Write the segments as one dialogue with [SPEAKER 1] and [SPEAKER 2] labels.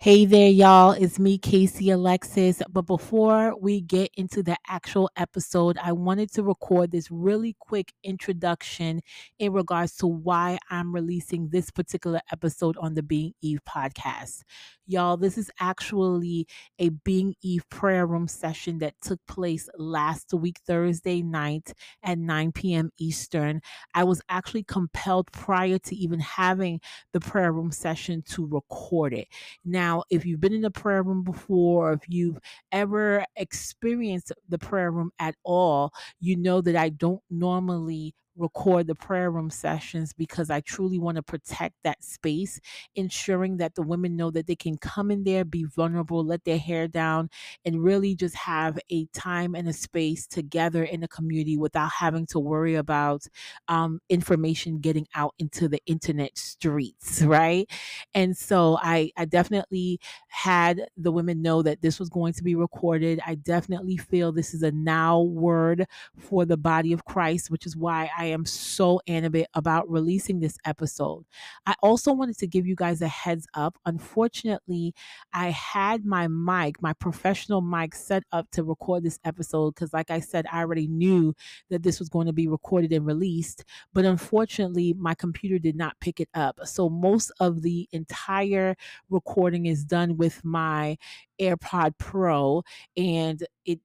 [SPEAKER 1] Hey there, y'all. It's me, Casey Alexis. But before we get into the actual episode, I wanted to record this really quick introduction in regards to why I'm releasing this particular episode on the Being Eve podcast. Y'all, this is actually a Being Eve prayer room session that took place last week, Thursday night at 9 p.m. Eastern. I was actually compelled prior to even having the prayer room session to record it. Now, if you've been in the prayer room before, or if you've ever experienced the prayer room at all, you know that I don't normally record the prayer room sessions because I truly want to protect that space, ensuring that the women know that they can come in there, be vulnerable, let their hair down, and really just have a time and a space together in the community without having to worry about um, information getting out into the internet streets, right? And so I, I definitely had the women know that this was going to be recorded. I definitely feel this is a now word for the body of Christ, which is why I am so animated about releasing this episode. I also wanted to give you guys a heads up. Unfortunately, I had my mic, my professional mic, set up to record this episode because, like I said, I already knew that this was going to be recorded and released. But unfortunately, my computer did not pick it up. So most of the entire recording is done with my AirPod Pro, and it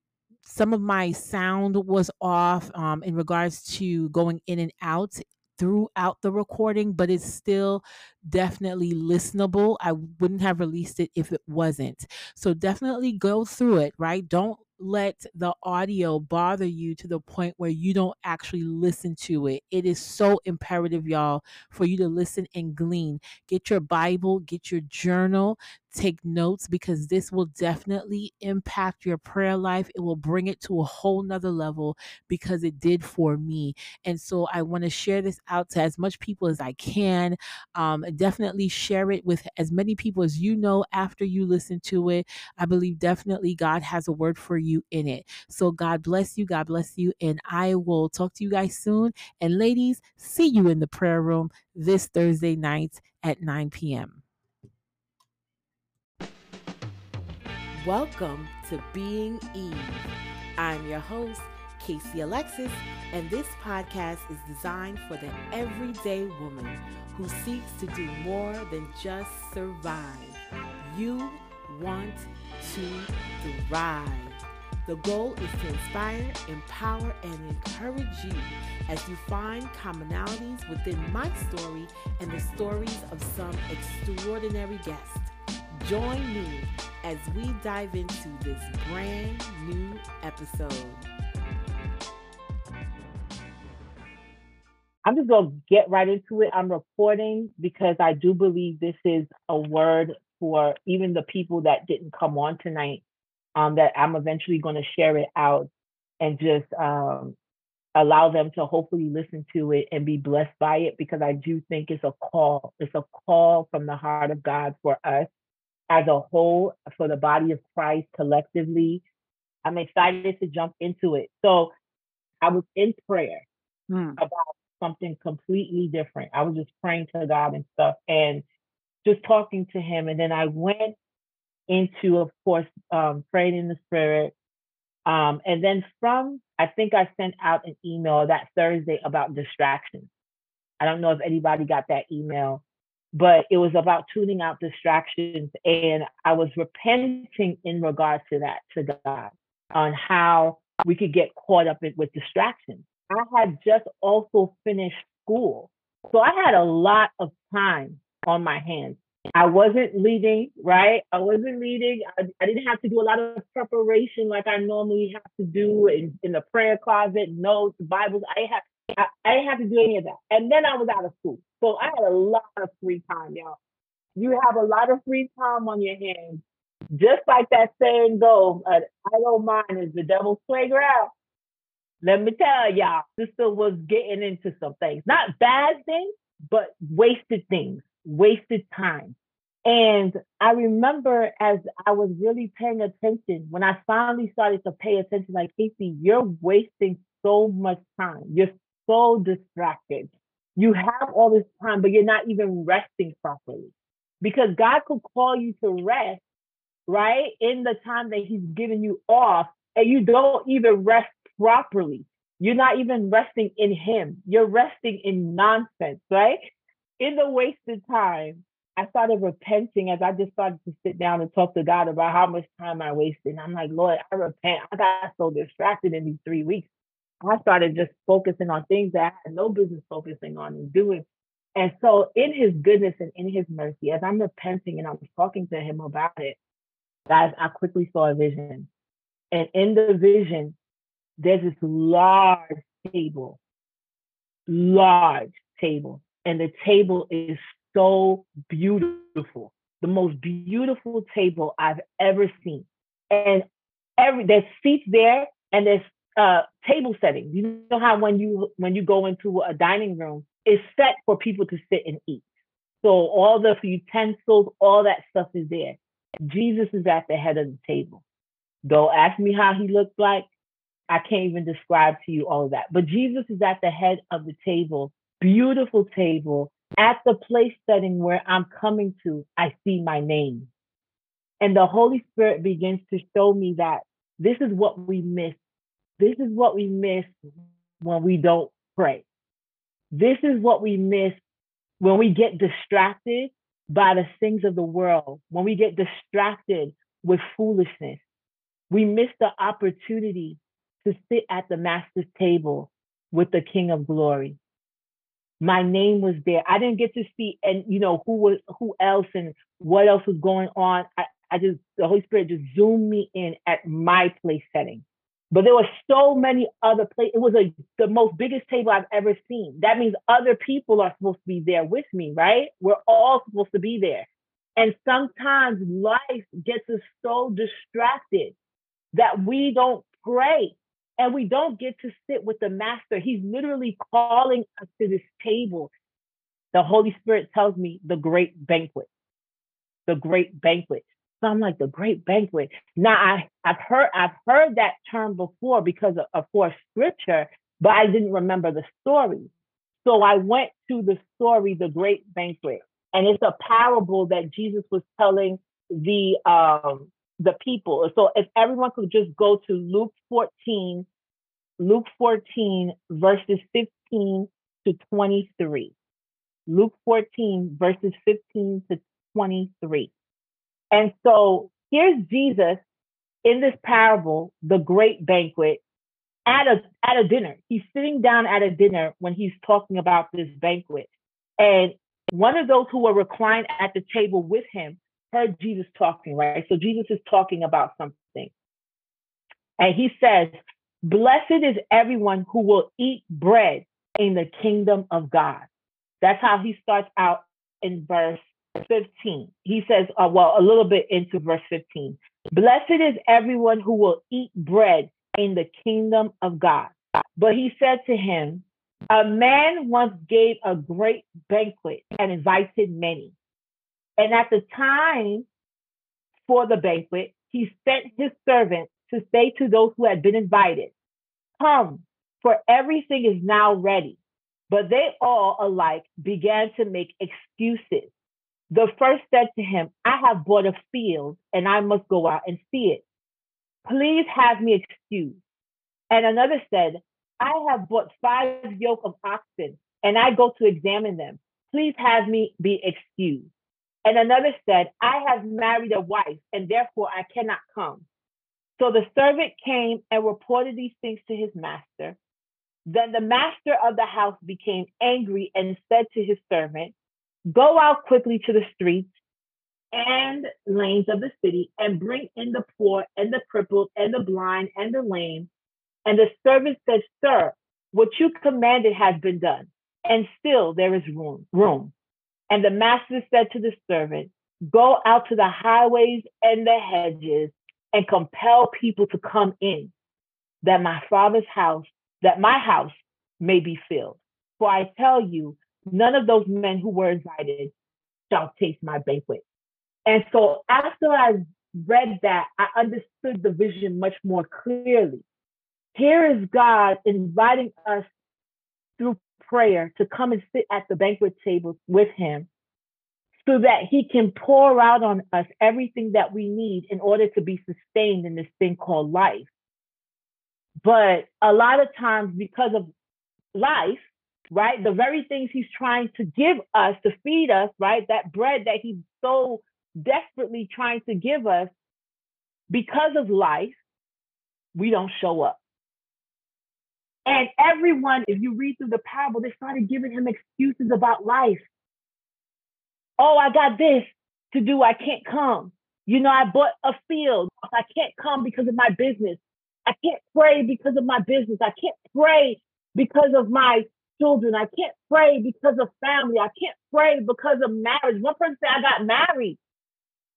[SPEAKER 1] some of my sound was off um, in regards to going in and out throughout the recording, but it's still definitely listenable. I wouldn't have released it if it wasn't. So definitely go through it, right? Don't let the audio bother you to the point where you don't actually listen to it. It is so imperative, y'all, for you to listen and glean. Get your Bible, get your journal, take notes because this will definitely impact your prayer life. It will bring it to a whole nother level because it did for me. And so I want to share this out to as much people as I can. Um, definitely share it with as many people as you know after you listen to it. I believe definitely God has a word for you in it. So God bless you. God bless you. And I will talk to you guys soon. And ladies, see you in the prayer room this Thursday night at 9 p.m. Welcome to Being Eve. I'm your host, Casey Alexis, and this podcast is designed for the everyday woman who seeks to do more than just survive. You want to thrive. The goal is to inspire, empower, and encourage you as you find commonalities within my story and the stories of some extraordinary guests. Join me as we dive into this brand new episode.
[SPEAKER 2] I'm just going to get right into it. I'm reporting because I do believe this is a word for even the people that didn't come on tonight, um, that I'm eventually going to share it out and just um, allow them to hopefully listen to it and be blessed by it because I do think it's a call. It's a call from the heart of God for us as a whole for the body of Christ collectively. I'm excited to jump into it. So I was in prayer hmm. about something completely different. I was just praying to God and stuff and just talking to him. And then I went into, of course, um, praying in the spirit. Um, and then from, I think I sent out an email that Thursday about distractions. I don't know if anybody got that email but it was about tuning out distractions. And I was repenting in regards to that to God on how we could get caught up in, with distractions. I had just also finished school. So I had a lot of time on my hands. I wasn't leading, right? I wasn't leading. I, I, didn't have to do a lot of preparation like I normally have to do in, in the prayer closet, notes, Bibles. I had I, I didn't have to do any of that. And then I was out of school. So I had a lot of free time, y'all. You have a lot of free time on your hands. Just like that saying goes, an idle mind is the devil's playground. Let me tell y'all, sister was getting into some things. Not bad things, but wasted things, wasted time. And I remember as I was really paying attention, when I finally started to pay attention, like, Casey, you're wasting so much time. You're so distracted. You have all this time, but you're not even resting properly. because God could call you to rest, right? In the time that He's given you off, and you don't even rest properly. You're not even resting in Him. You're resting in nonsense, right? In the wasted time, I started repenting as I just started to sit down and talk to God about how much time I wasted. And I'm like, Lord, I repent. I got so distracted in these three weeks. I started just focusing on things that I had no business focusing on and doing. And so, in His goodness and in His mercy, as I'm repenting and I'm talking to Him about it, guys, I quickly saw a vision. And in the vision, there's this large table, large table. And the table is so beautiful, the most beautiful table I've ever seen. And every there's seats there and there's uh, table setting. You know how when you when you go into a dining room, it's set for people to sit and eat. So all the utensils, all that stuff is there. Jesus is at the head of the table. Don't ask me how he looked like. I can't even describe to you all of that. But Jesus is at the head of the table, beautiful table, at the place setting where I'm coming to, I see my name. And the Holy Spirit begins to show me that this is what we miss. This is what we miss when we don't pray. This is what we miss when we get distracted by the things of the world, when we get distracted with foolishness. We miss the opportunity to sit at the master's table with the King of Glory my name was there. I didn't get to see and you know who was who else and what else was going on. I, I just the Holy Spirit just zoomed me in at my place setting. But there were so many other places. It was a the most biggest table I've ever seen. That means other people are supposed to be there with me, right? We're all supposed to be there. And sometimes life gets us so distracted that we don't pray and we don't get to sit with the master. He's literally calling us to this table. The Holy Spirit tells me the great banquet, the great banquet. So I'm like the great banquet. Now I, I've heard I've heard that term before because of, of course scripture, but I didn't remember the story. So I went to the story, the great banquet, and it's a parable that Jesus was telling the um, the people. So if everyone could just go to Luke 14, Luke 14, verses 15 to 23. Luke 14, verses 15 to 23. And so here's Jesus in this parable, the great banquet, at a at a dinner. He's sitting down at a dinner when he's talking about this banquet. And one of those who were reclined at the table with him heard Jesus talking, right? So Jesus is talking about something. And he says, Blessed is everyone who will eat bread in the kingdom of God. That's how he starts out in verse 15. He says, uh, well, a little bit into verse 15. Blessed is everyone who will eat bread in the kingdom of God. But he said to him, A man once gave a great banquet and invited many. And at the time for the banquet, he sent his servant to say to those who had been invited, Come, for everything is now ready. But they all alike began to make excuses. The first said to him, I have bought a field and I must go out and see it. Please have me excused. And another said, I have bought five yoke of oxen and I go to examine them. Please have me be excused. And another said, I have married a wife, and therefore I cannot come. So the servant came and reported these things to his master. Then the master of the house became angry and said to his servant, Go out quickly to the streets and lanes of the city and bring in the poor and the crippled and the blind and the lame. And the servant said, Sir, what you commanded has been done, and still there is room. room. And the master said to the servant, Go out to the highways and the hedges and compel people to come in, that my father's house, that my house may be filled. For I tell you, none of those men who were invited shall taste my banquet. And so after I read that, I understood the vision much more clearly. Here is God inviting us through prayer to come and sit at the banquet table with him so that he can pour out on us everything that we need in order to be sustained in this thing called life. But a lot of times, because of life, right, the very things he's trying to give us to feed us, right, that bread that he's so desperately trying to give us, because of life, we don't show up. And everyone, if you read through the parable, they started giving him excuses about life. Oh, I got this to do. I can't come. You know, I bought a field. I can't come because of my business. I can't pray because of my business. I can't pray because of my children. I can't pray because of family. I can't pray because of marriage. One person said, I got married.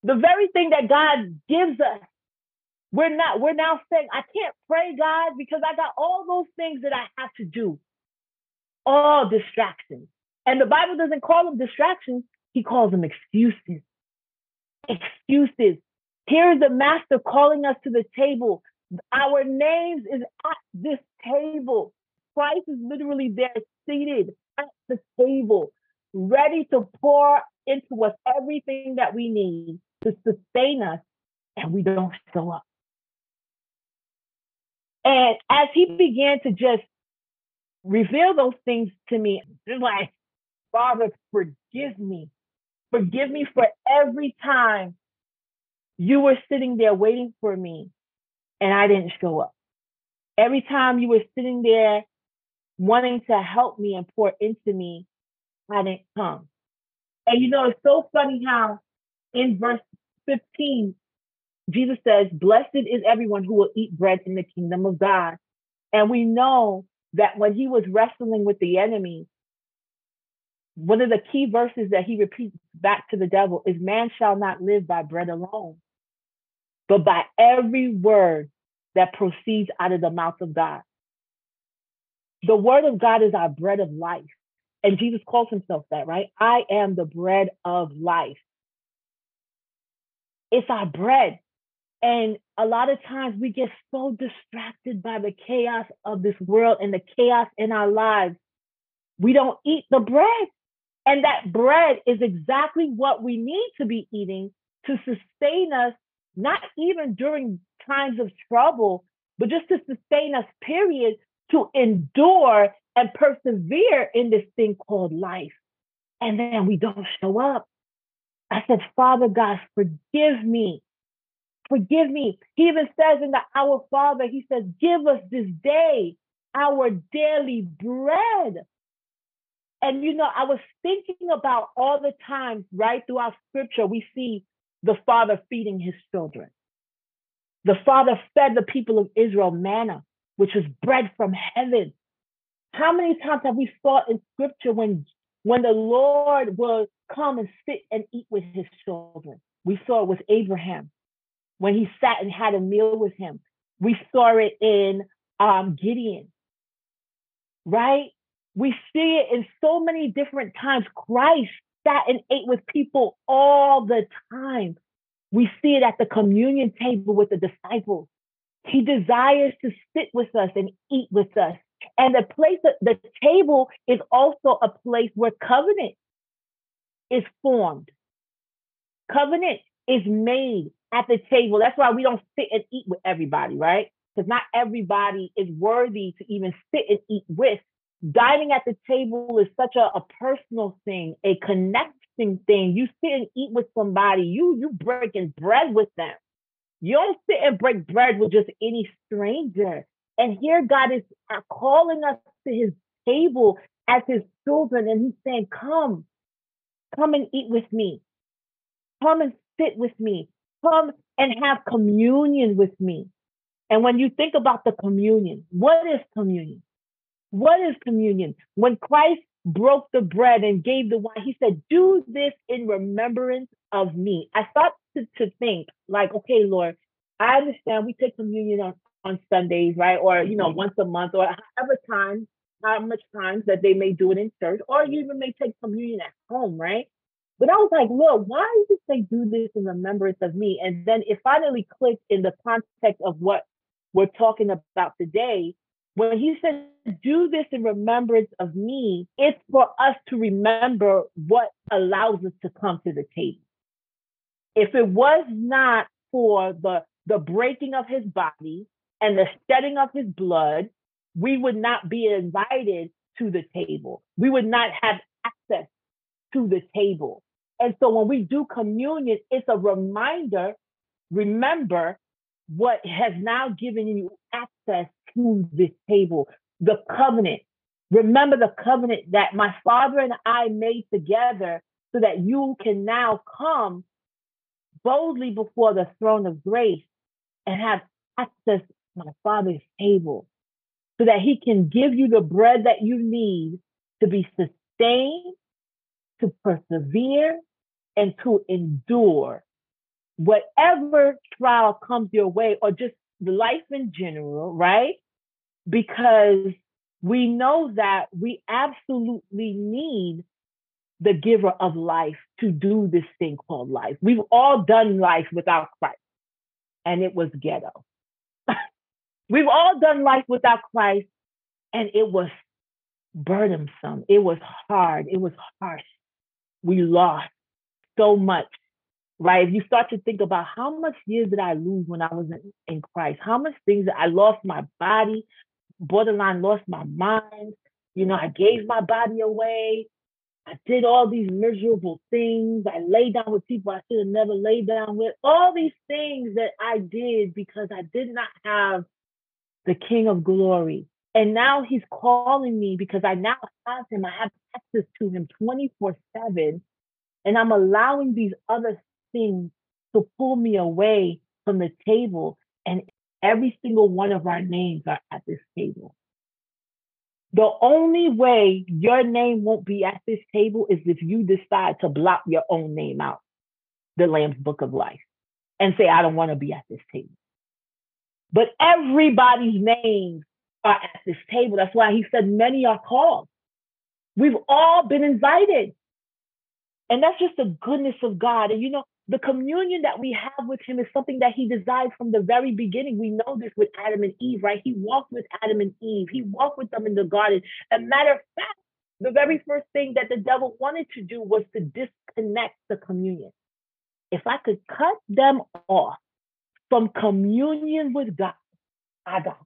[SPEAKER 2] The very thing that God gives us, we're not, we're now saying, I can't pray, God, because I got all those things that I have to do. All distractions. And the Bible doesn't call them distractions, he calls them excuses. Excuses. Here's the master calling us to the table. Our names is at this table. Christ is literally there, seated at the table, ready to pour into us everything that we need to sustain us, and we don't show up. And as he began to just reveal those things to me, just like, Father, forgive me. Forgive me for every time you were sitting there waiting for me and I didn't show up. Every time you were sitting there wanting to help me and pour into me, I didn't come. And you know, it's so funny how in verse 15, Jesus says, Blessed is everyone who will eat bread in the kingdom of God. And we know that when he was wrestling with the enemy, one of the key verses that he repeats back to the devil is, Man shall not live by bread alone, but by every word that proceeds out of the mouth of God. The word of God is our bread of life. And Jesus calls himself that, right? I am the bread of life. It's our bread. And a lot of times we get so distracted by the chaos of this world and the chaos in our lives. We don't eat the bread. And that bread is exactly what we need to be eating to sustain us, not even during times of trouble, but just to sustain us, period, to endure and persevere in this thing called life. And then we don't show up. I said, Father God, forgive me. Forgive me. He even says in the Our Father, He says, Give us this day our daily bread. And you know, I was thinking about all the times, right, throughout scripture, we see the Father feeding his children. The Father fed the people of Israel manna, which was bread from heaven. How many times have we saw in scripture when, when the Lord will come and sit and eat with his children? We saw it with Abraham when he sat and had a meal with him. We saw it in um, Gideon, right? We see it in so many different times. Christ sat and ate with people all the time. We see it at the communion table with the disciples. He desires to sit with us and eat with us. And the place, the table is also a place where covenant is formed. Covenant is made at the table. That's why we don't sit and eat with everybody, right? Because not everybody is worthy to even sit and eat with. Dining at the table is such a, a personal thing, a connecting thing. You sit and eat with somebody, you you breaking bread with them. You don't sit and break bread with just any stranger. And here God is uh, calling us to his table as his children, and he's saying, Come, come and eat with me. Come and sit with me. Come and have communion with me. And when you think about the communion, what is communion? What is communion? When Christ broke the bread and gave the wine, he said, Do this in remembrance of me. I thought to, to think, like, okay, Lord, I understand we take communion on, on Sundays, right? Or, you know, mm-hmm. once a month or however time, how much times that they may do it in church, or you even may take communion at home, right? But I was like, Lord, why did they do this in remembrance of me? And then it finally clicked in the context of what we're talking about today When he said, do this in remembrance of me, it's for us to remember what allows us to come to the table. If it was not for the, the breaking of his body and the shedding of his blood, we would not be invited to the table. We would not have access to the table. And so when we do communion, it's a reminder, remember what has now given you access to this table, the covenant. Remember the covenant that my father and I made together so that you can now come boldly before the throne of grace and have access to my father's table so that he can give you the bread that you need to be sustained, to persevere, and to endure whatever trial comes your way or just life in general, right? Because we know that we absolutely need the giver of life to do this thing called life. We've all done life without Christ, and it was ghetto. We've all done life without Christ, and it was burdensome. It was hard. It was harsh. We lost so much, right? If you start to think about how much years did I lose when I was in, in Christ, how much things that I lost my body, borderline lost my mind. You know, I gave my body away. I did all these miserable things. I lay down with people I should have never laid down with. All these things that I did because I did not have the King of Glory. And now he's calling me because I now have him. I have access to him 24 7. And I'm allowing these other things to pull me away from the table. And every single one of our names are at this table. The only way your name won't be at this table is if you decide to block your own name out, the Lamb's Book of Life, and say, I don't want to be at this table. But everybody's names are at this table. That's why he said many are called. We've all been invited. And that's just the goodness of God. And you know, the communion that we have with him is something that he desired from the very beginning. We know this with Adam and Eve, right? He walked with Adam and Eve. He walked with them in the garden. A matter of fact, the very first thing that the devil wanted to do was to disconnect the communion. If I could cut them off from communion with God, I got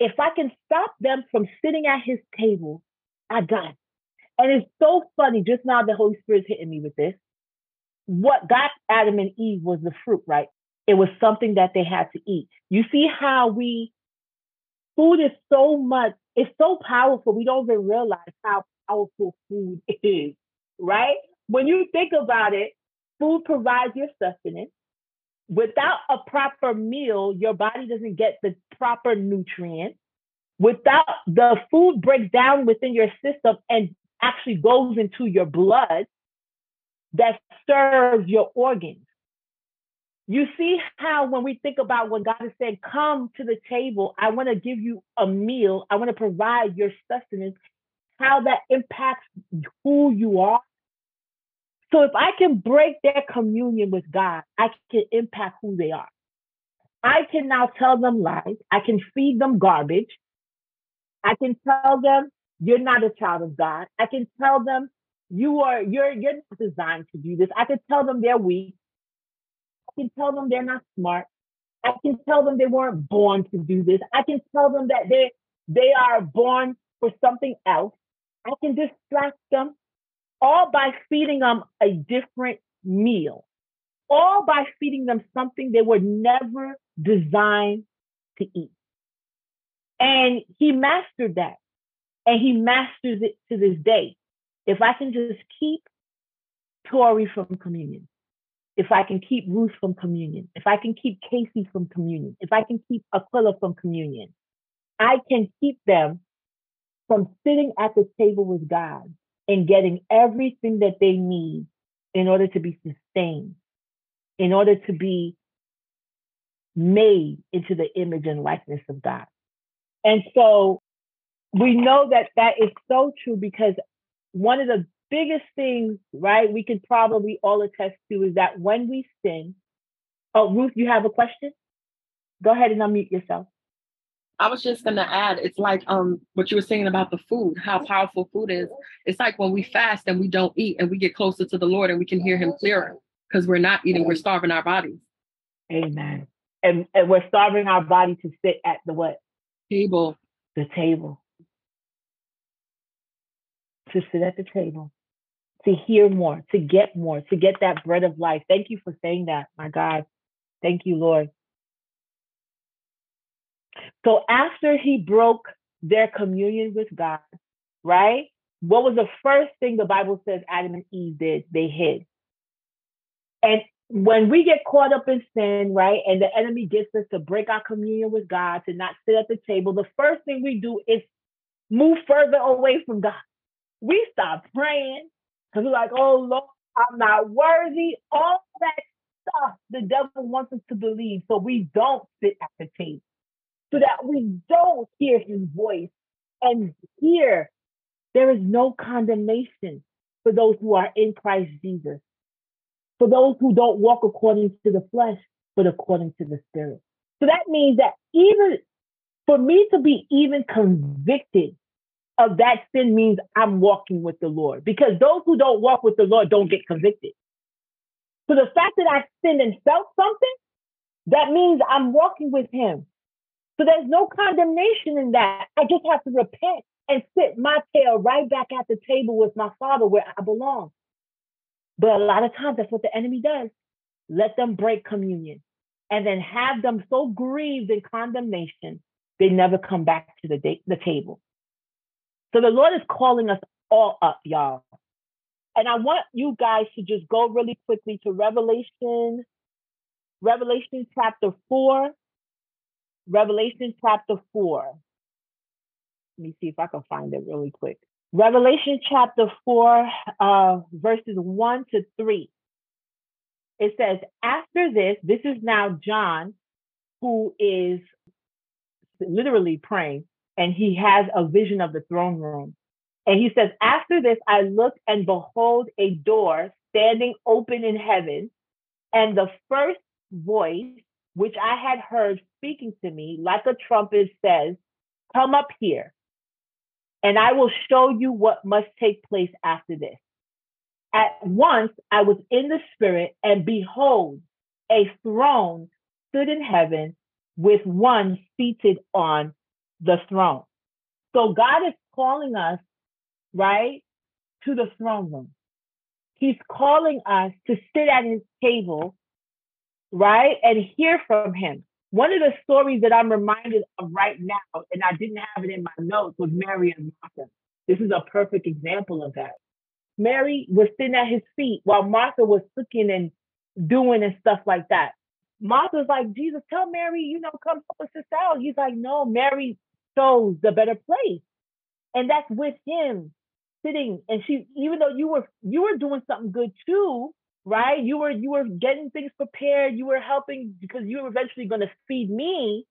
[SPEAKER 2] If I can stop them from sitting at his table, I got it. And it's so funny, just now the Holy Spirit's hitting me with this. What got Adam and Eve was the fruit, right? It was something that they had to eat. You see how we, food is so much, it's so powerful. We don't even realize how powerful food is, right? When you think about it, food provides your sustenance without a proper meal, your body doesn't get the proper nutrients. Without the food breaks down within your system and actually goes into your blood that serves your organs. You see how when we think about when God is saying, come to the table, I want to give you a meal, I want to provide your sustenance, how that impacts who you are so if I can break their communion with God, I can impact who they are. I can now tell them lies. I can feed them garbage. I can tell them you're not a child of God. I can tell them you are you're you're not designed to do this. I can tell them they're weak. I can tell them they're not smart. I can tell them they weren't born to do this. I can tell them that they they are born for something else. I can distract them all by feeding them a different meal, all by feeding them something they were never designed to eat. And he mastered that. And he masters it to this day. If I can just keep Tori from communion, if I can keep Ruth from communion, if I can keep Casey from communion, if I can keep Aquila from communion, I can keep them from sitting at the table with God in getting everything that they need in order to be sustained, in order to be made into the image and likeness of God. And so we know that that is so true because one of the biggest things, right, we can probably all attest to is that when we sin, oh, Ruth, you have a question? Go ahead and unmute yourself.
[SPEAKER 3] I was just gonna add, it's like um what you were saying about the food, how powerful food is. It's like when we fast and we don't eat and we get closer to the Lord and we can hear him clearer because we're not eating, we're starving our bodies.
[SPEAKER 2] Amen. And and we're starving our body to sit at the what?
[SPEAKER 3] Table.
[SPEAKER 2] The table. To sit at the table. To hear more, to get more, to get that bread of life. Thank you for saying that, my God. Thank you, Lord. So after he broke their communion with God, right? What was the first thing the Bible says Adam and Eve did? They hid. And when we get caught up in sin, right, and the enemy gets us to break our communion with God, to not sit at the table, the first thing we do is move further away from God. We stop praying because we're like, oh Lord, I'm not worthy. All that stuff the devil wants us to believe so we don't sit at the table so that we don't hear his voice. And hear there is no condemnation for those who are in Christ Jesus, for those who don't walk according to the flesh, but according to the Spirit. So that means that even for me to be even convicted of that sin means I'm walking with the Lord because those who don't walk with the Lord don't get convicted. So the fact that I sinned and felt something, that means I'm walking with Him. So there's no condemnation in that. I just have to repent and sit my tail right back at the table with my father where I belong. But a lot of times that's what the enemy does. Let them break communion and then have them so grieved in condemnation, they never come back to the, the table. So the Lord is calling us all up, y'all. And I want you guys to just go really quickly to Revelation, Revelation chapter 4, Revelation chapter 4. Let me see if I can find it really quick. Revelation chapter 4, uh, verses 1 to 3. It says, After this, this is now John, who is literally praying, and he has a vision of the throne room. And he says, After this, I looked and behold a door standing open in heaven, and the first voice which I had heard speaking to me like a trumpet says, Come up here, and I will show you what must take place after this. At once I was in the spirit, and behold, a throne stood in heaven with one seated on the throne. So God is calling us, right, to the throne room. He's calling us to sit at his table right? And hear from him. One of the stories that I'm reminded of right now, and I didn't have it in my notes, was Mary and Martha. This is a perfect example of that. Mary was sitting at his feet while Martha was cooking and doing and stuff like that. Martha's like, Jesus, tell Mary, you know, come help us this out. He's like, no, Mary chose the better place. And that's with him sitting. And she, even though you were you were doing something good too, right? You were you were getting things prepared. You were helping because you were eventually going to feed me.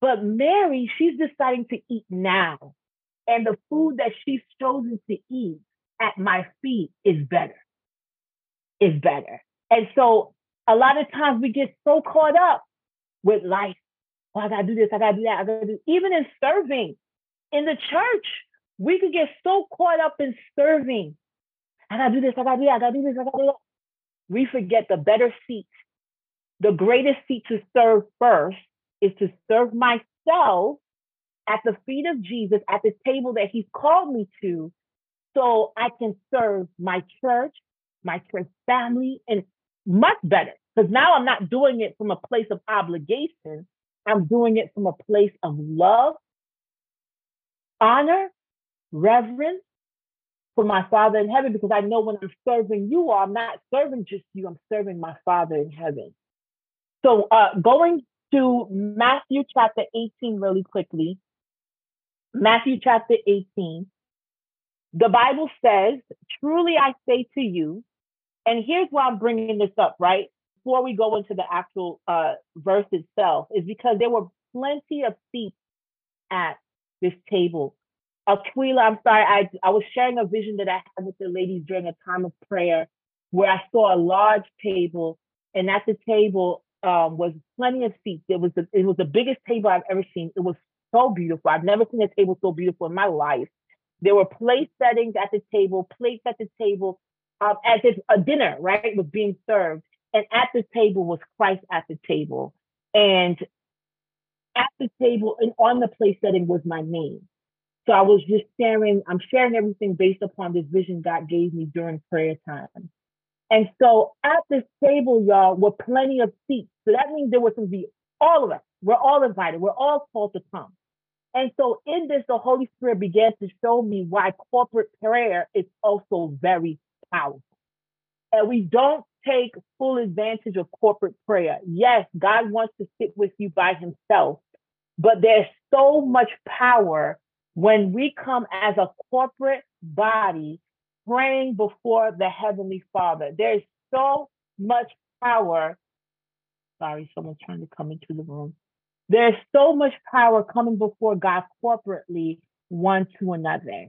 [SPEAKER 2] But Mary, she's deciding to eat now, and the food that she's chosen to eat at my feet is better. Is better. And so a lot of times we get so caught up with life. Oh, I gotta do this. I gotta do that. I gotta do. Even in serving in the church, we could get so caught up in serving. I gotta do this. I gotta do that. I gotta do this. I gotta do that we forget the better seat. The greatest seat to serve first is to serve myself at the feet of Jesus, at the table that he's called me to, so I can serve my church, my church family, and much better. Because now I'm not doing it from a place of obligation. I'm doing it from a place of love, honor, reverence, for my Father in heaven because I know when I'm serving you all, I'm not serving just you, I'm serving my Father in heaven. So uh, going to Matthew chapter 18 really quickly. Matthew chapter 18. The Bible says, Truly I say to you, and here's why I'm bringing this up, right? Before we go into the actual uh, verse itself, is because there were plenty of seats at this table Aquila, I'm sorry, I, I was sharing a vision that I had with the ladies during a time of prayer where I saw a large table, and at the table, um, was plenty of seats. It was the, it was the biggest table I've ever seen. It was so beautiful. I've never seen a table so beautiful in my life. There were place settings at the table, plates at the table, um, as if a dinner, right, was being served. And at the table was Christ at the table. And at the table and on the place setting was my name. So I was just sharing, I'm sharing everything based upon this vision God gave me during prayer time. And so at this table, y'all, were plenty of seats. So that means there was some be all of us. We're all invited. We're all called to come. And so in this, the Holy Spirit began to show me why corporate prayer is also very powerful. And we don't take full advantage of corporate prayer. Yes, God wants to sit with you by himself, but there's so much power when we come as a corporate body praying before the Heavenly Father. There's so much power. Sorry, someone's trying to come into the room. There's so much power coming before God corporately, one to another.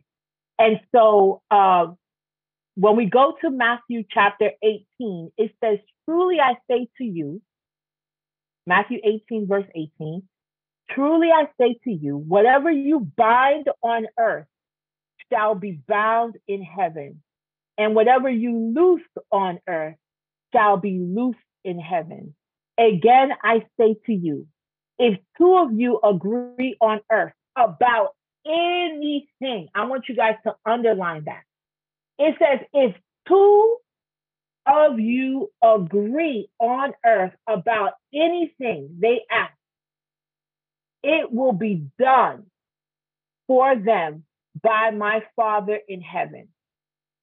[SPEAKER 2] And so uh, when we go to Matthew chapter 18, it says, Truly I say to you, Matthew 18, verse 18, truly I say to you, whatever you bind on earth shall be bound in heaven, and whatever you loose on earth shall be loosed in heaven. Again, I say to you, if two of you agree on earth about anything, I want you guys to underline that. It says, if two of you agree on earth about anything they ask, it will be done for them by my Father in heaven.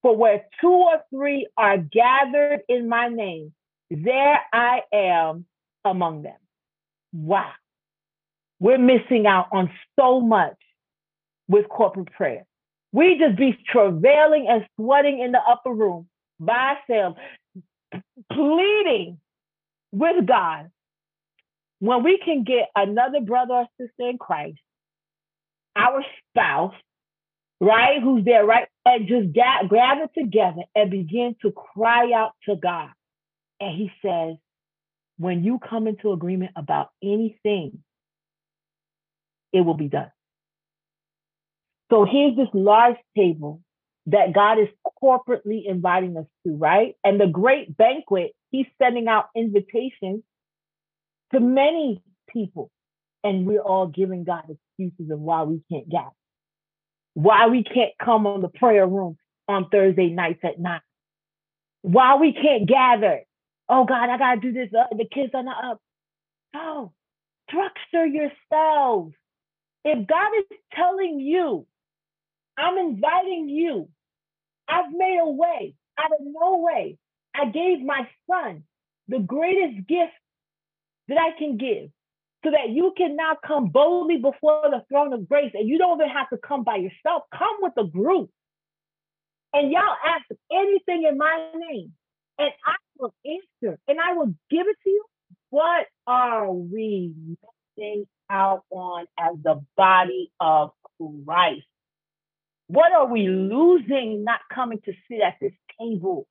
[SPEAKER 2] For where two or three are gathered in my name, there I am among them. Wow. We're missing out on so much with corporate prayer. We just be travailing and sweating in the upper room by ourselves, pleading with God. When we can get another brother or sister in Christ, our spouse, right, who's there, right, and just ga- gather together and begin to cry out to God. And He says, when you come into agreement about anything, it will be done. So here's this large table that God is corporately inviting us to, right? And the great banquet, he's sending out invitations to many people. And we're all giving God excuses of why we can't gather, why we can't come on the prayer room on Thursday nights at night, why we can't gather. Oh God, I gotta do this. Uh, the kids are not up. No, structure yourselves. If God is telling you I'm inviting you. I've made a way out of no way. I gave my son the greatest gift that I can give so that you can now come boldly before the throne of grace and you don't even have to come by yourself. Come with a group. And y'all ask anything in my name and I will answer and I will give it to you. What are we missing out on as the body of Christ? What are we losing not coming to sit at this table?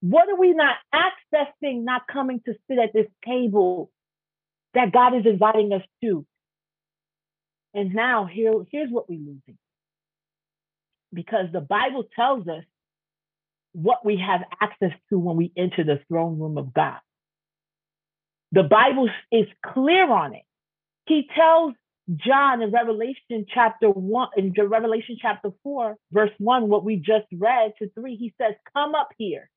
[SPEAKER 2] What are we not accessing not coming to sit at this table that God is inviting us to? And now here, here's what we're losing. Because the Bible tells us what we have access to when we enter the throne room of God. The Bible is clear on it. He tells John in Revelation chapter one, in Revelation chapter four, verse one, what we just read to three, he says, Come up here.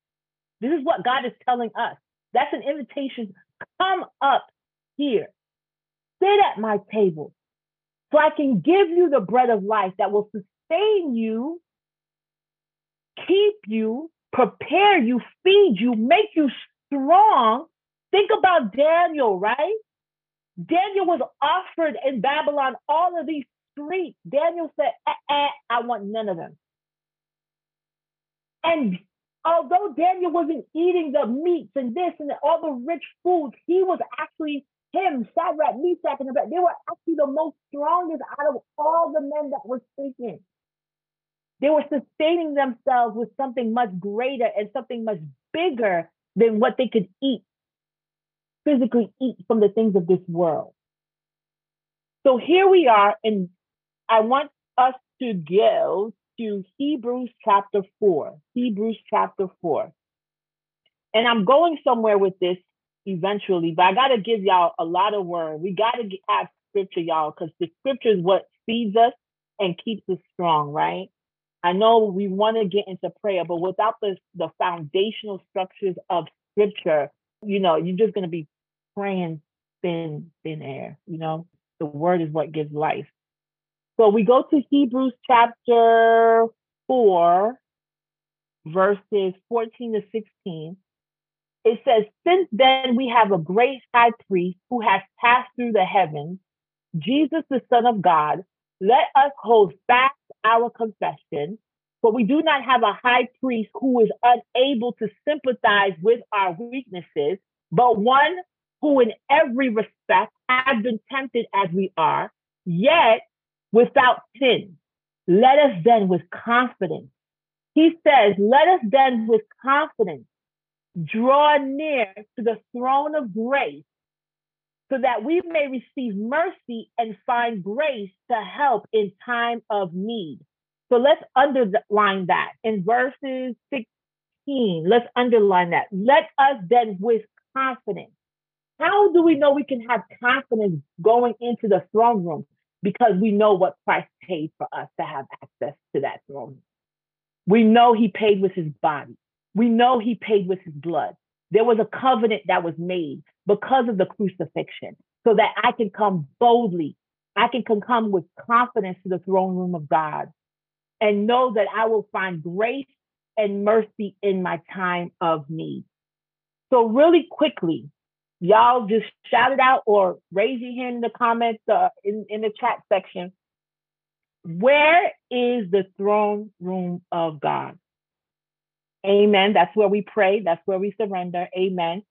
[SPEAKER 2] This is what God is telling us. That's an invitation. Come up here. Sit at my table so I can give you the bread of life that will sustain you, keep you, prepare you, feed you, make you strong. Think about Daniel, right? Daniel was offered in Babylon all of these streets. Daniel said, eh, eh, I want none of them. And although Daniel wasn't eating the meats and this and all the rich foods, he was actually him, Shadrach, Meshach, and Abednego. They were actually the most strongest out of all the men that were speaking. They were sustaining themselves with something much greater and something much bigger than what they could eat physically eat from the things of this world. So here we are, and I want us to go to Hebrews chapter 4. Hebrews chapter 4. And I'm going somewhere with this eventually, but I got to give y'all a lot of word. We got to have scripture, y'all, because the scripture is what feeds us and keeps us strong, right? I know we want to get into prayer, but without the, the foundational structures of scripture, you know, you're just going to be praying thin, thin air, you know? The word is what gives life. So we go to Hebrews chapter 4, verses 14 to 16. It says, Since then we have a great high priest who has passed through the heavens, Jesus, the Son of God. Let us hold fast our confession, for we do not have a high priest who is unable to sympathize with our weaknesses, but one who in every respect has been tempted as we are, yet without sin. Let us then with confidence. He says, let us then with confidence draw near to the throne of grace so that we may receive mercy and find grace to help in time of need. So let's underline that in verses 16. Let's underline that. Let us then with confidence. How do we know we can have confidence going into the throne room? Because we know what Christ paid for us to have access to that throne. We know he paid with his body. We know he paid with his blood. There was a covenant that was made because of the crucifixion so that I can come boldly. I can come with confidence to the throne room of God and know that I will find grace and mercy in my time of need. So, really quickly, y'all just shout it out or raise your hand in the comments uh, in, in the chat section. Where is the throne room of God? Amen. That's where we pray. That's where we surrender. Amen.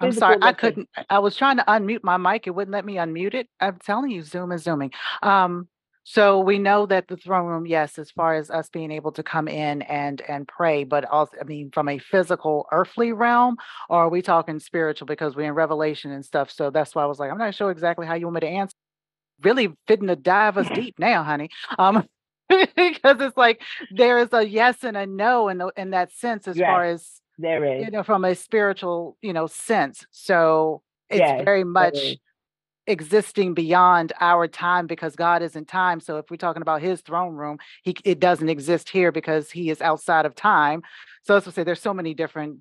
[SPEAKER 4] I'm sorry, I couldn't. I was trying to unmute my mic. It wouldn't let me unmute it. I'm telling you, Zoom is zooming. Um, so we know that the throne room, yes, as far as us being able to come in and and pray, but also, I mean, from a physical, earthly realm, or are we talking spiritual? Because we're in Revelation and stuff. So that's why I was like, I'm not sure exactly how you want me to answer. Really fitting to dive us deep now, honey. Um, because it's like there is a yes and a no in the, in that sense as yes, far as
[SPEAKER 2] there is
[SPEAKER 4] you know from a spiritual you know sense so it's yes, very much existing beyond our time because God isn't time so if we're talking about his throne room he it doesn't exist here because he is outside of time so let's say there's so many different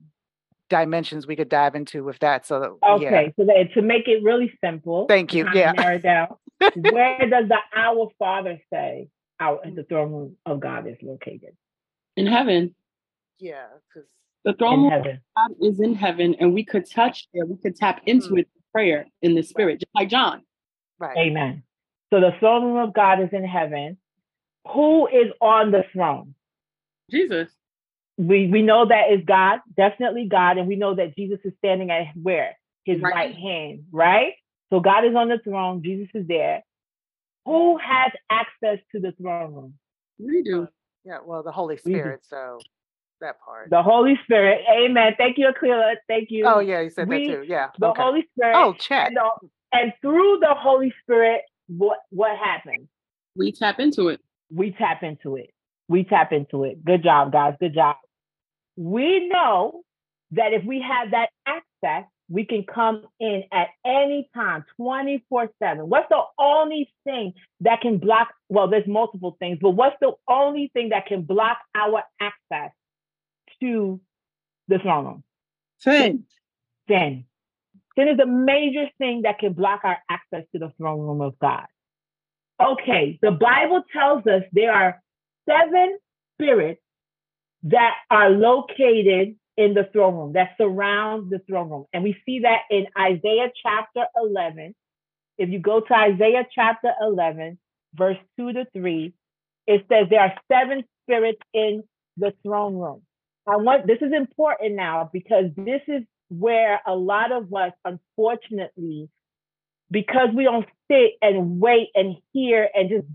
[SPEAKER 4] dimensions we could dive into with that so
[SPEAKER 2] okay yeah. so that, to make it really simple
[SPEAKER 4] thank you yeah
[SPEAKER 2] narrow down where does the our father say out in the throne room of God is located.
[SPEAKER 3] In heaven.
[SPEAKER 4] Yeah, because
[SPEAKER 3] the throne room of God is in heaven, and we could touch it. We could tap into mm. it prayer in the spirit, just like John.
[SPEAKER 2] Right. Amen. So the throne room of God is in heaven. Who is on the throne?
[SPEAKER 3] Jesus.
[SPEAKER 2] We we know that is God, definitely God, and we know that Jesus is standing at where? His right, right hand, right? So God is on the throne, Jesus is there. Who has access to the throne room?
[SPEAKER 3] We do.
[SPEAKER 4] Yeah, well, the Holy Spirit. So that part.
[SPEAKER 2] The Holy Spirit. Amen. Thank you, Aquila. Thank you.
[SPEAKER 4] Oh, yeah, you said we, that too. Yeah.
[SPEAKER 2] The okay. Holy Spirit.
[SPEAKER 4] Oh, check.
[SPEAKER 2] And, the, and through the Holy Spirit, what what happens?
[SPEAKER 3] We tap into it.
[SPEAKER 2] We tap into it. We tap into it. Good job, guys. Good job. We know that if we have that access, we can come in at any time, 24 7. What's the only thing that can block? Well, there's multiple things, but what's the only thing that can block our access to the throne room?
[SPEAKER 3] Sin.
[SPEAKER 2] Sin. Sin is a major thing that can block our access to the throne room of God. Okay, the Bible tells us there are seven spirits that are located in the throne room, that surrounds the throne room. And we see that in Isaiah chapter 11. If you go to Isaiah chapter 11, verse 2 to 3, it says there are seven spirits in the throne room. I want this is important now because this is where a lot of us, unfortunately, because we don't sit and wait and hear and just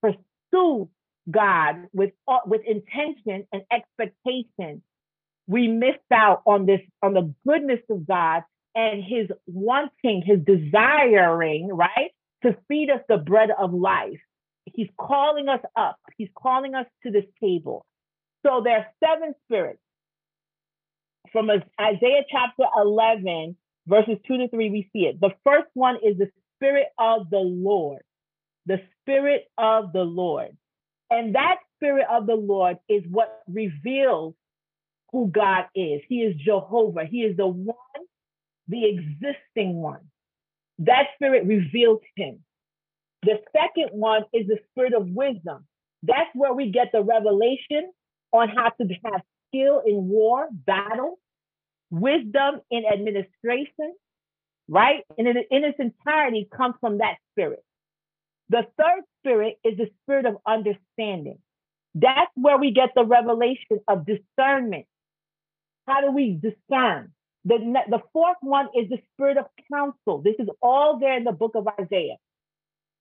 [SPEAKER 2] pursue God with with intention and expectation, we missed out on this, on the goodness of God and his wanting, his desiring, right, to feed us the bread of life. He's calling us up. He's calling us to this table. So there are seven spirits. From Isaiah chapter 11, verses 2 to 3, we see it. The first one is the spirit of the Lord. The spirit of the Lord. And that spirit of the Lord is what reveals who God is. He is Jehovah. He is the one, the existing one. That spirit reveals him. The second one is the spirit of wisdom. That's where we get the revelation on how to have skill in war, battle, wisdom in administration, right? And in, in its entirety comes from that spirit. The third spirit is the spirit of understanding. That's where we get the revelation of discernment. How do we discern? The, the fourth one is the spirit of counsel. This is all there in the book of Isaiah.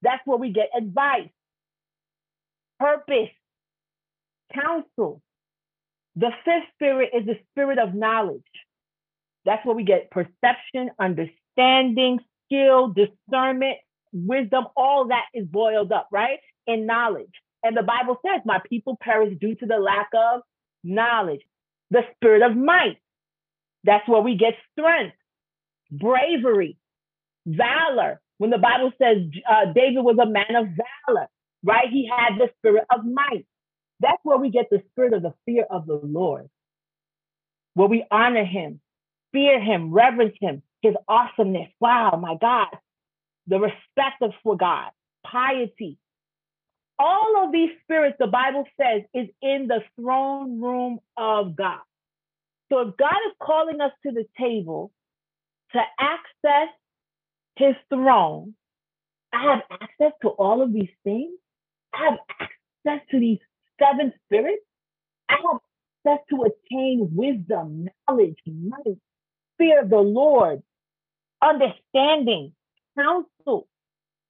[SPEAKER 2] That's where we get advice, purpose, counsel. The fifth spirit is the spirit of knowledge. That's where we get perception, understanding, skill, discernment, wisdom. All that is boiled up, right? In knowledge. And the Bible says, My people perish due to the lack of knowledge. The spirit of might. That's where we get strength, bravery, valor. When the Bible says uh, David was a man of valor, right? He had the spirit of might. That's where we get the spirit of the fear of the Lord, where we honor him, fear him, reverence him, his awesomeness. Wow, my God. The respect of for God, piety. All of these spirits, the Bible says, is in the throne room of God. So if God is calling us to the table to access his throne, I have access to all of these things. I have access to these seven spirits. I have access to attain wisdom, knowledge, might, fear of the Lord, understanding, counsel.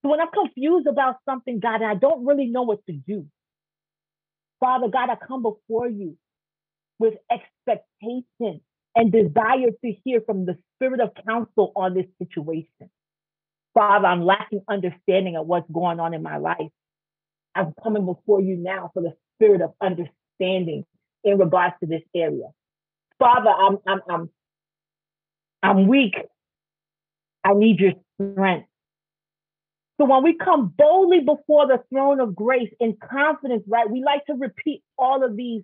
[SPEAKER 2] So when I'm confused about something, God, and I don't really know what to do, Father God, I come before you with expectation and desire to hear from the spirit of counsel on this situation. Father, I'm lacking understanding of what's going on in my life. I'm coming before you now for the spirit of understanding in regards to this area. Father, I'm I'm I'm I'm weak. I need your strength. So when we come boldly before the throne of grace in confidence, right? We like to repeat all of these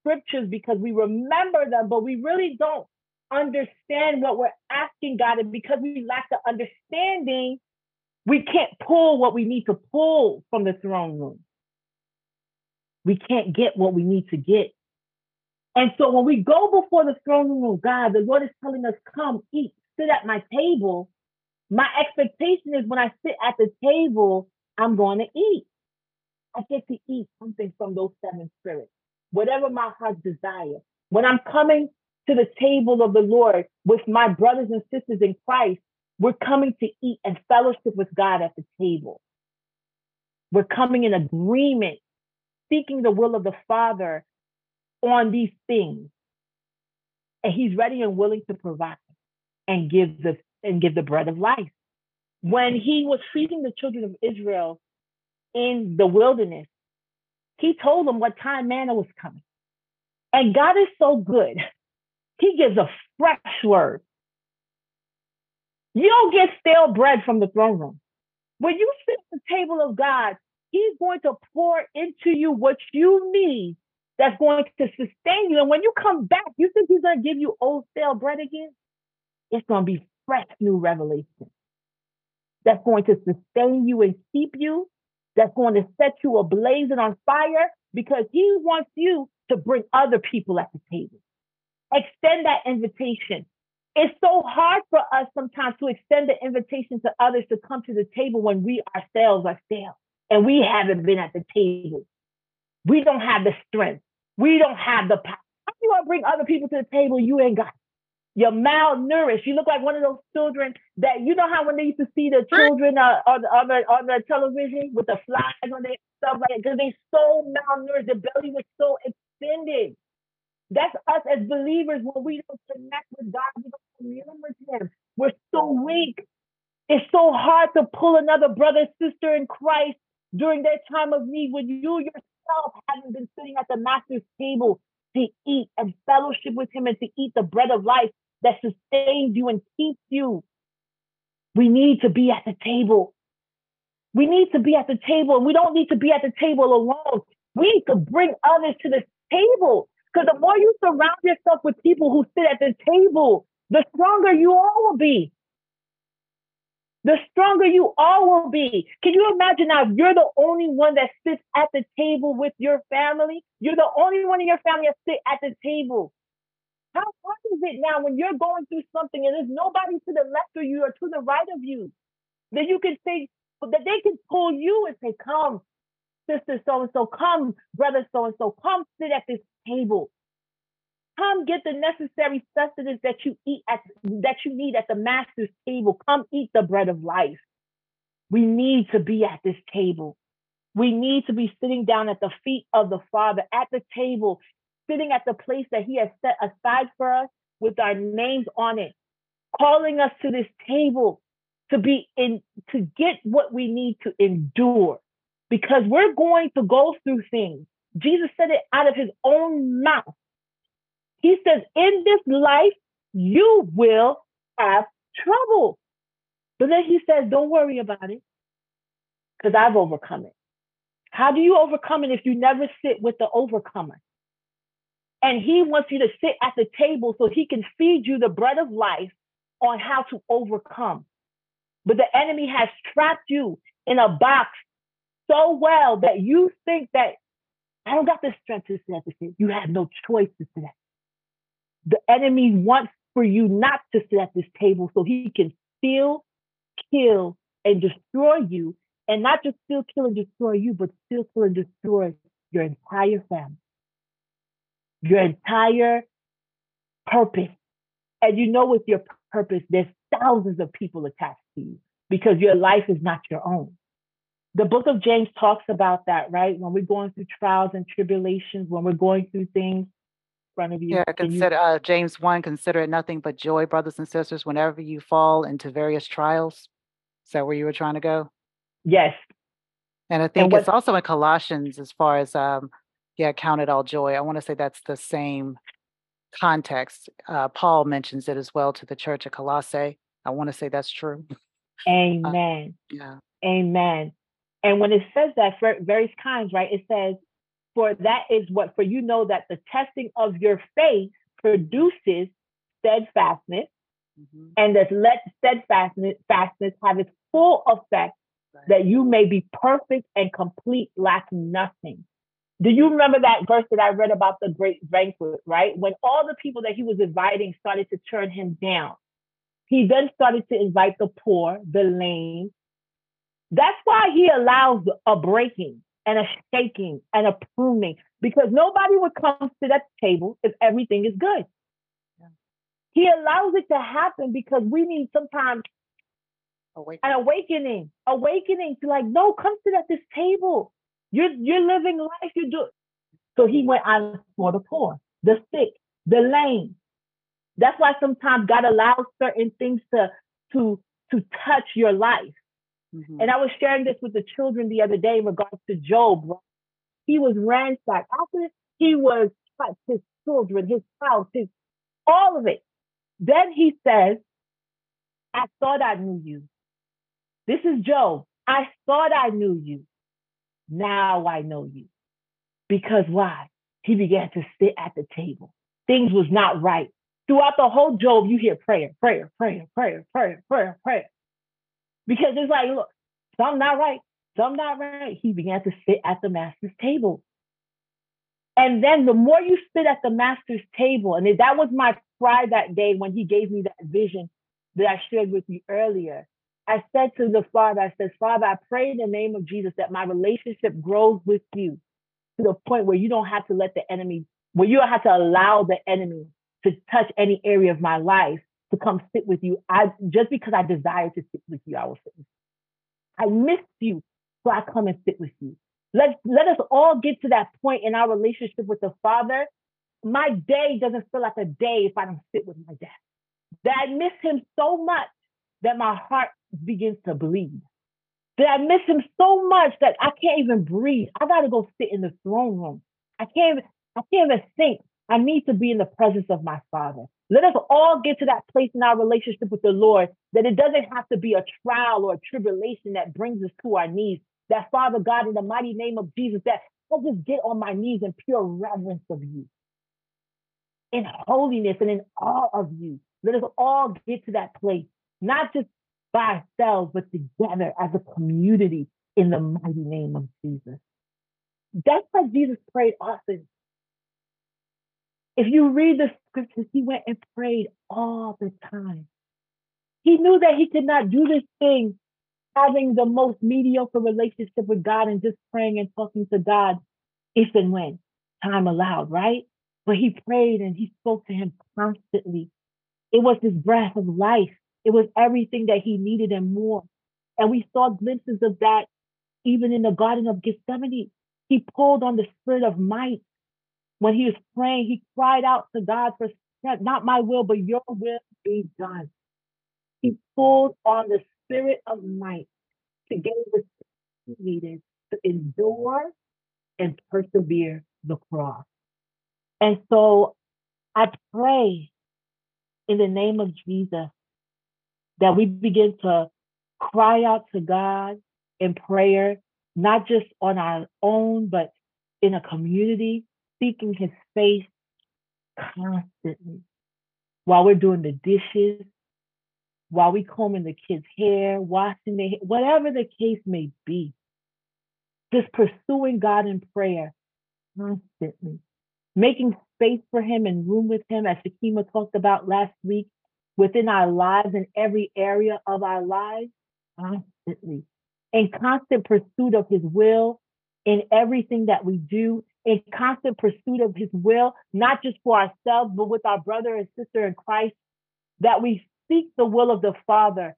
[SPEAKER 2] scriptures because we remember them, but we really don't understand what we're asking God. And because we lack the understanding, we can't pull what we need to pull from the throne room. We can't get what we need to get. And so when we go before the throne room of God, the Lord is telling us, come, eat, sit at my table. My expectation is when I sit at the table, I'm going to eat. I get to eat something from those seven spirits, whatever my heart desires. When I'm coming to the table of the Lord with my brothers and sisters in Christ, we're coming to eat and fellowship with God at the table. We're coming in agreement, seeking the will of the Father on these things. And He's ready and willing to provide and give the and give the bread of life. When he was feeding the children of Israel in the wilderness, he told them what time manna was coming. And God is so good. He gives a fresh word. You don't get stale bread from the throne room. When you sit at the table of God, He's going to pour into you what you need that's going to sustain you. And when you come back, you think He's going to give you old stale bread again? It's going to be fresh new revelation that's going to sustain you and keep you, that's going to set you ablaze and on fire because He wants you to bring other people at the table. Extend that invitation. It's so hard for us sometimes to extend the invitation to others to come to the table when we ourselves are stale and we haven't been at the table. We don't have the strength. We don't have the power. How do you want to bring other people to the table you ain't got? You're malnourished. You look like one of those children that you know how when they used to see the children uh, on, the, on the on the television with the flies on their stuff like because they so malnourished, the belly was so extended. That's us as believers when we don't connect with God, we don't commune with Him. We're so weak. It's so hard to pull another brother, sister in Christ during their time of need when you yourself haven't been sitting at the master's table to eat and fellowship with him and to eat the bread of life that sustains you and keeps you. We need to be at the table. We need to be at the table, and we don't need to be at the table alone. We need to bring others to the table. Because the more you surround yourself with people who sit at the table, the stronger you all will be. The stronger you all will be. Can you imagine now if you're the only one that sits at the table with your family? You're the only one in your family that sit at the table. How hard is it now when you're going through something and there's nobody to the left of you or to the right of you? That you can say, that they can pull you and say, Come, sister so and so, come, brother so and so, come sit at this table. Come get the necessary sustenance that you eat at that you need at the master's table. Come eat the bread of life. We need to be at this table. We need to be sitting down at the feet of the Father, at the table, sitting at the place that He has set aside for us with our names on it, calling us to this table to be in to get what we need to endure because we're going to go through things. Jesus said it out of his own mouth. He says, In this life, you will have trouble. But then he says, Don't worry about it because I've overcome it. How do you overcome it if you never sit with the overcomer? And he wants you to sit at the table so he can feed you the bread of life on how to overcome. But the enemy has trapped you in a box so well that you think that I don't got the strength to sit at the table. You have no choice to sit at. The enemy wants for you not to sit at this table so he can steal, kill, and destroy you. And not just still kill and destroy you, but still kill and destroy your entire family, your entire purpose. And you know, with your purpose, there's thousands of people attached to you because your life is not your own the book of James talks about that, right? When we're going through trials and tribulations, when we're going through things in front of you.
[SPEAKER 4] Yeah, consider you... uh, James 1, consider it nothing but joy, brothers and sisters, whenever you fall into various trials. Is that where you were trying to go?
[SPEAKER 2] Yes.
[SPEAKER 4] And I think and what... it's also in Colossians as far as um, yeah, count it all joy. I want to say that's the same context. Uh, Paul mentions it as well to the church at Colossae. I want to say that's true.
[SPEAKER 2] Uh, Amen. Uh, yeah. Amen. And when it says that for various kinds, right, it says, for that is what, for you know that the testing of your faith produces steadfastness, mm-hmm. and that let steadfastness fastness have its full effect, right. that you may be perfect and complete, lacking nothing. Do you remember that verse that I read about the great banquet, right? When all the people that he was inviting started to turn him down, he then started to invite the poor, the lame, that's why he allows a breaking and a shaking and a pruning because nobody would come to that table if everything is good. Yeah. He allows it to happen because we need sometimes awakening. an awakening, awakening to like, no, come sit at this table. You're you're living life. You do. So he went out for the poor, the sick, the lame. That's why sometimes God allows certain things to to to touch your life Mm-hmm. And I was sharing this with the children the other day in regards to Job. He was ransacked. After he was his children, his house, his all of it. Then he says, I thought I knew you. This is Job. I thought I knew you. Now I know you. Because why? He began to sit at the table. Things was not right. Throughout the whole Job, you hear prayer, prayer, prayer, prayer, prayer, prayer, prayer. Because it's like, look, something not right, something not right. He began to sit at the master's table. And then the more you sit at the master's table, and that was my cry that day when he gave me that vision that I shared with you earlier. I said to the Father, I said, Father, I pray in the name of Jesus that my relationship grows with you to the point where you don't have to let the enemy, where you don't have to allow the enemy to touch any area of my life to come sit with you. I just because I desire to sit with you, I will sit with you. I miss you, so I come and sit with you. Let let us all get to that point in our relationship with the Father. My day doesn't feel like a day if I don't sit with my dad. that I miss him so much that my heart begins to bleed. That I miss him so much that I can't even breathe. I gotta go sit in the throne room. I can't I can't even think. I need to be in the presence of my father. Let us all get to that place in our relationship with the Lord that it doesn't have to be a trial or a tribulation that brings us to our knees. That Father God, in the mighty name of Jesus, that I'll just get on my knees in pure reverence of you, in holiness and in awe of you. Let us all get to that place, not just by ourselves, but together as a community in the mighty name of Jesus. That's why Jesus prayed often. If you read the scriptures, he went and prayed all the time. He knew that he could not do this thing having the most mediocre relationship with God and just praying and talking to God if and when time allowed, right? But he prayed and he spoke to him constantly. It was his breath of life. It was everything that he needed and more. And we saw glimpses of that even in the Garden of Gethsemane. He pulled on the spirit of might when he was praying, he cried out to God for not my will, but your will be done. He pulled on the spirit of might to get the he needed to endure and persevere the cross. And so I pray in the name of Jesus that we begin to cry out to God in prayer, not just on our own, but in a community, seeking his face constantly while we're doing the dishes, while we combing the kids' hair, washing their hair, whatever the case may be. Just pursuing God in prayer constantly, making space for him and room with him, as Shakima talked about last week, within our lives in every area of our lives, constantly. In constant pursuit of his will in everything that we do in constant pursuit of his will, not just for ourselves, but with our brother and sister in Christ, that we seek the will of the Father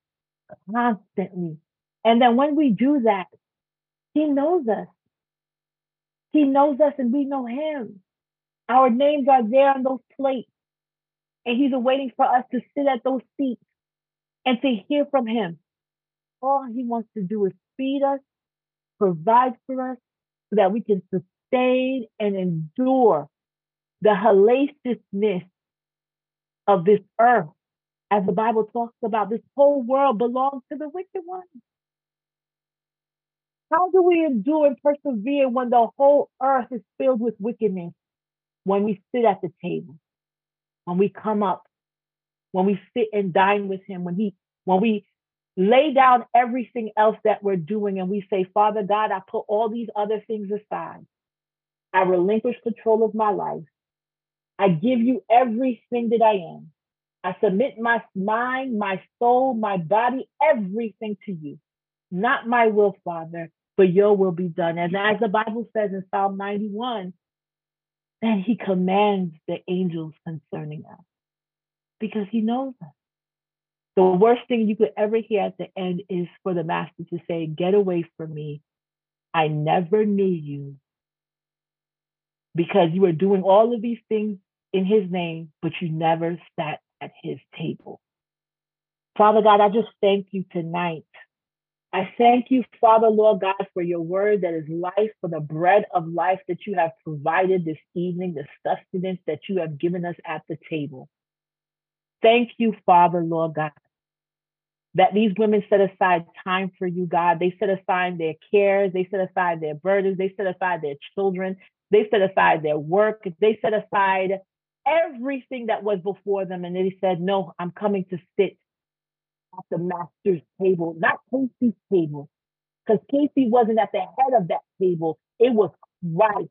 [SPEAKER 2] constantly. And then when we do that, he knows us. He knows us and we know him. Our names are there on those plates. And he's waiting for us to sit at those seats and to hear from him. All he wants to do is feed us, provide for us, so that we can sustain and endure the hellaciousness of this earth. As the Bible talks about, this whole world belongs to the wicked one. How do we endure and persevere when the whole earth is filled with wickedness? When we sit at the table, when we come up, when we sit and dine with him, when he when we lay down everything else that we're doing and we say, Father God, I put all these other things aside. I relinquish control of my life. I give you everything that I am. I submit my mind, my soul, my body, everything to you. Not my will, Father, but your will be done. And as the Bible says in Psalm 91, then he commands the angels concerning us because he knows us. The worst thing you could ever hear at the end is for the master to say, Get away from me. I never knew you because you were doing all of these things in his name, but you never sat at his table. Father God, I just thank you tonight. I thank you, Father, Lord God, for your word that is life, for the bread of life that you have provided this evening, the sustenance that you have given us at the table. Thank you, Father, Lord God, that these women set aside time for you, God. They set aside their cares, they set aside their burdens, they set aside their children, they set aside their work. They set aside everything that was before them. And they said, No, I'm coming to sit at the master's table, not Casey's table, because Casey wasn't at the head of that table. It was Christ.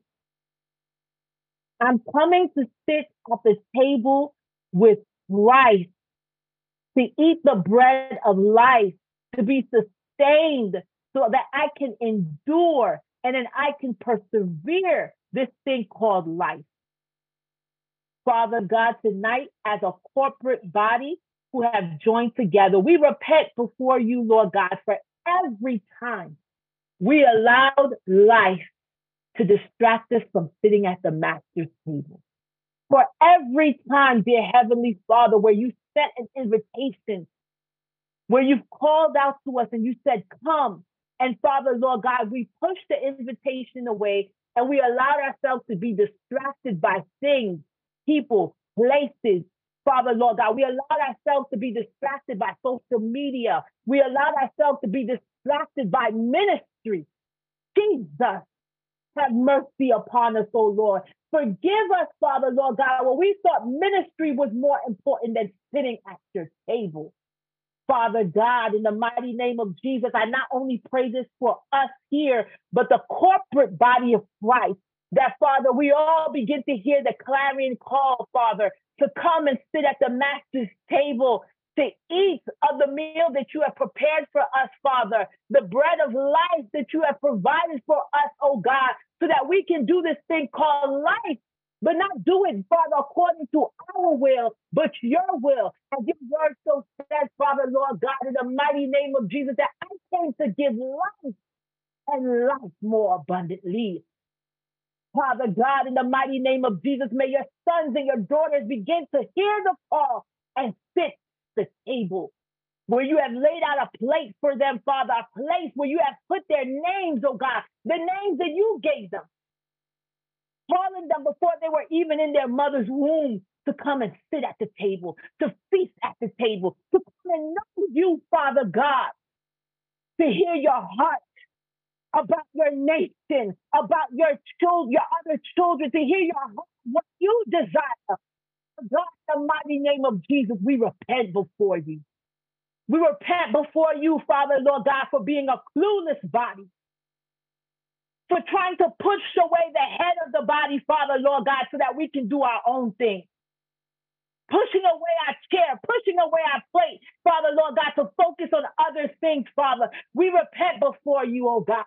[SPEAKER 2] I'm coming to sit at the table with Christ, to eat the bread of life, to be sustained so that I can endure and then I can persevere this thing called life. Father God, tonight as a corporate body who have joined together, we repent before you, Lord God, for every time we allowed life to distract us from sitting at the master's table. For every time, dear Heavenly Father, where you sent an invitation where you've called out to us and you said, Come. And Father, Lord God, we pushed the invitation away and we allowed ourselves to be distracted by things, people, places. Father, Lord God, we allowed ourselves to be distracted by social media. We allowed ourselves to be distracted by ministry. Jesus, have mercy upon us, oh Lord. Forgive us, Father, Lord God, when we thought ministry was more important than sitting at your table. Father God, in the mighty name of Jesus, I not only pray this for us here, but the corporate body of Christ, that Father, we all begin to hear the clarion call, Father, to come and sit at the Master's table, to eat of the meal that you have prepared for us, Father, the bread of life that you have provided for us, oh God, so that we can do this thing called life but not do it, Father, according to our will, but your will. As your word so says, Father, Lord God, in the mighty name of Jesus, that I came to give life and life more abundantly. Father God, in the mighty name of Jesus, may your sons and your daughters begin to hear the call and sit the table where you have laid out a plate for them, Father, a place where you have put their names, oh God, the names that you gave them calling them before they were even in their mother's womb to come and sit at the table, to feast at the table, to come and know you, Father God, to hear your heart about your nation, about your children, your other children, to hear your heart, what you desire. God, in the mighty name of Jesus, we repent before you. We repent before you, Father, Lord God, for being a clueless body for trying to push away the head of the body, Father, Lord God, so that we can do our own thing. Pushing away our chair, pushing away our plate, Father, Lord God, to focus on other things, Father. We repent before you, oh God.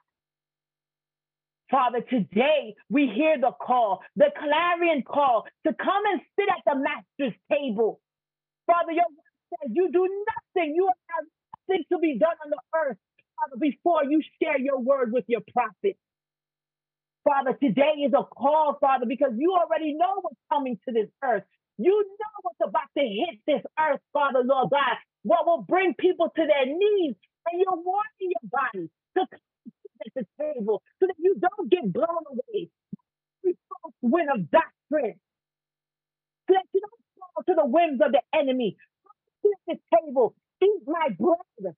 [SPEAKER 2] Father, today we hear the call, the clarion call to come and sit at the master's table. Father, your word says you do nothing, you have nothing to be done on the earth, Father, before you share your word with your prophet. Father, today is a call, Father, because you already know what's coming to this earth. You know what's about to hit this earth, Father, Lord God, what will bring people to their knees. And you're warning your body to come at the table so that you don't get blown away false wind of doctrine. So that you don't fall to the whims of the enemy. Sit at the table, eat my bread.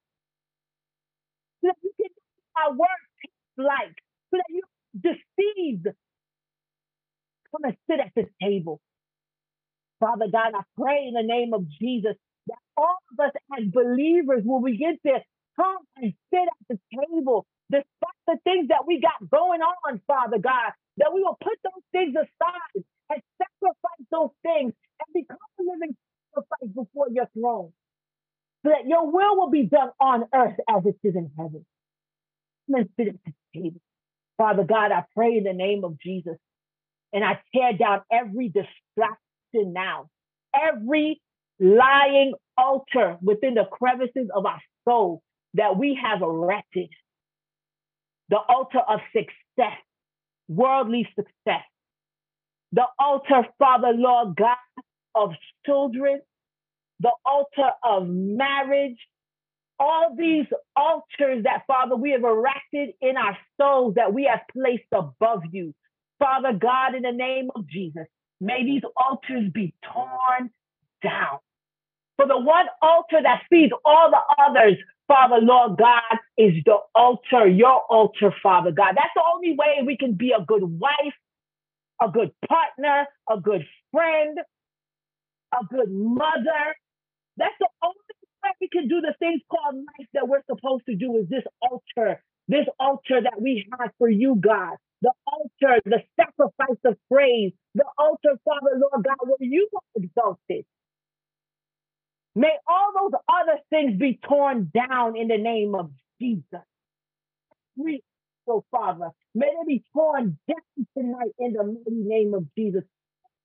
[SPEAKER 2] So that you can know my word like. So that you deceived. Come and sit at this table. Father God, I pray in the name of Jesus that all of us as believers will begin to come and sit at the table despite the things that we got going on, Father God, that we will put those things aside and sacrifice those things and become a living sacrifice before your throne so that your will will be done on earth as it is in heaven. Come and sit at the table. Father God, I pray in the name of Jesus and I tear down every distraction now, every lying altar within the crevices of our soul that we have erected. The altar of success, worldly success. The altar, Father, Lord God, of children. The altar of marriage, all these altars that, Father, we have erected in our souls that we have placed above you. Father God, in the name of Jesus, may these altars be torn down. For the one altar that feeds all the others, Father, Lord God, is the altar, your altar, Father God. That's the only way we can be a good wife, a good partner, a good friend, a good mother. That's the only we can do the things called life that we're supposed to do is this altar, this altar that we have for you, God. The altar, the sacrifice of praise, the altar, Father, Lord God, where you are exalted. May all those other things be torn down in the name of Jesus. We, so oh, Father, may they be torn down tonight in the mighty name of Jesus.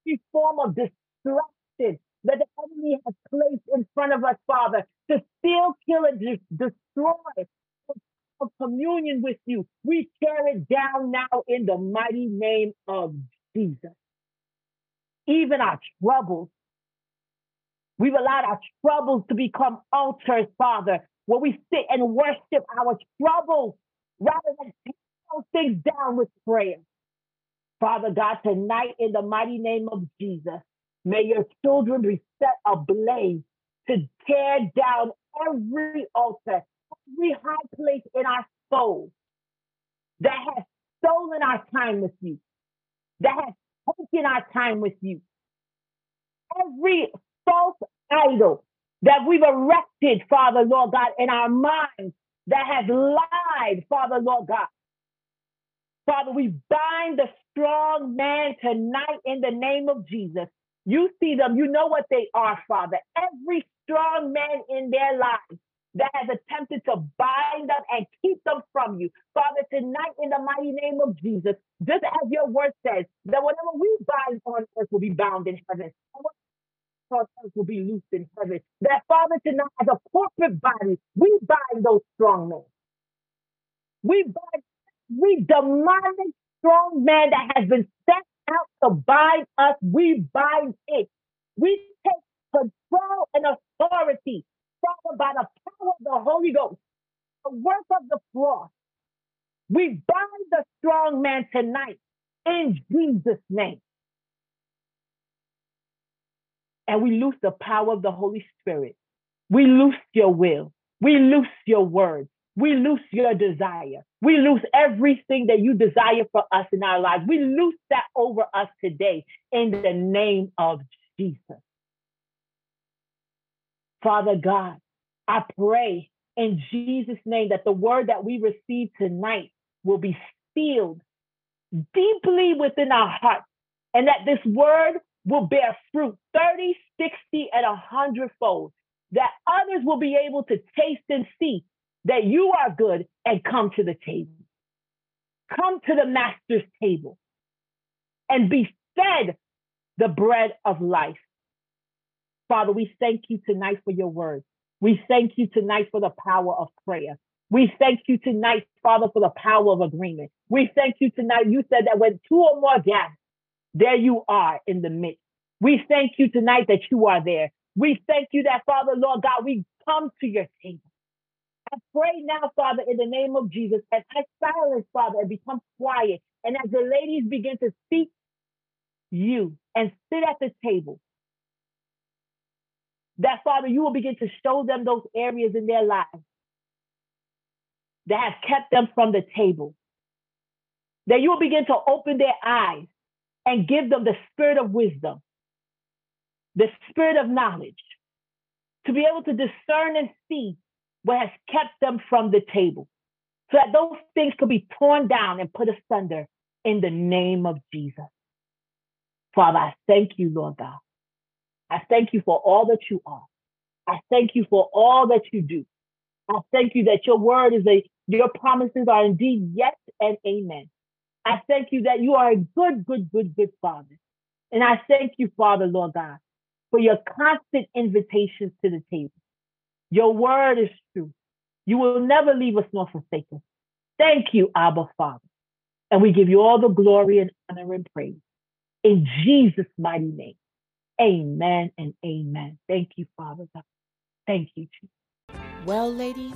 [SPEAKER 2] Every form of destruction, that the enemy has placed in front of us, Father, to steal, kill, and destroy of communion with you. We tear it down now in the mighty name of Jesus. Even our troubles, We've allowed our troubles to become altars, Father, where we sit and worship our troubles rather than take those things down with prayer. Father God, tonight in the mighty name of Jesus, may your children be set ablaze to tear down every altar, every high place in our soul that has stolen our time with you, that has taken our time with you. Every false idol that we've erected, Father, Lord God, in our minds that has lied, Father, Lord God. Father, we bind the strong man tonight in the name of Jesus. You see them, you know what they are, Father. Every strong man in their lives that has attempted to bind them and keep them from you. Father, tonight in the mighty name of Jesus, just as your word says, that whatever we bind on earth will be bound in heaven. On will be loosed in heaven. That Father, tonight as a corporate body, we bind those strong men. We bind we demonic strong man that has been set out to bind us. We bind it. We take control and authority Father, by the power of the Holy Ghost, the work of the cross, we bind the strong man tonight in Jesus' name. And we loose the power of the Holy Spirit. We loose your will. We loose your words. We lose your desire. We lose everything that you desire for us in our lives. We lose that over us today in the name of Jesus. Father God, I pray in Jesus' name that the word that we receive tonight will be sealed deeply within our hearts and that this word will bear fruit 30, 60, and 100 fold, that others will be able to taste and see that you are good and come to the table. Come to the master's table and be fed the bread of life. Father, we thank you tonight for your word. We thank you tonight for the power of prayer. We thank you tonight, Father, for the power of agreement. We thank you tonight. You said that when two or more gather, there you are in the midst. We thank you tonight that you are there. We thank you that, Father, Lord God, we come to your table. I pray now, Father, in the name of Jesus, as I silence, Father, and become quiet, and as the ladies begin to seek you and sit at the table, that Father, you will begin to show them those areas in their lives that have kept them from the table. That you will begin to open their eyes and give them the spirit of wisdom, the spirit of knowledge, to be able to discern and see what has kept them from the table, so that those things could be torn down and put asunder in the name of Jesus. Father, I thank you, Lord God, I thank you for all that you are. I thank you for all that you do. I thank you that your word is a, your promises are indeed yes and amen. I thank you that you are a good, good, good, good Father. And I thank you, Father, Lord God, for your constant invitations to the table. Your word is true. You will never leave us nor forsake us. Thank you, Abba, Father. And we give you all the glory and honor and praise. In Jesus' mighty name. Amen and amen. Thank you, Father God. Thank you, Jesus.
[SPEAKER 1] Well, ladies,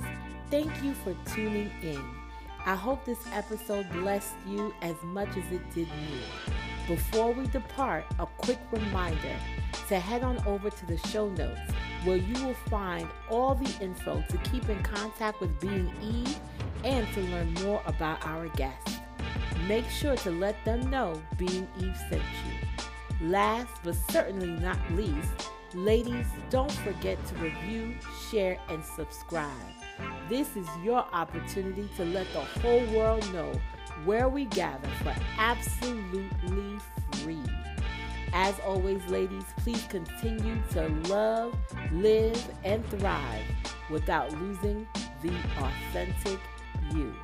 [SPEAKER 1] thank you for tuning in. I hope this episode blessed you as much as it did me. Before we depart, a quick reminder to head on over to the show notes where you will find all the info to keep in contact with Being Eve and to learn more about our guests. Make sure to let them know Being Eve sent you. Last but certainly not least, ladies, don't forget to review, share, and subscribe. This is your opportunity to let the whole world know where we gather for absolutely free. As always, ladies, please continue to love, live, and thrive without losing the authentic you.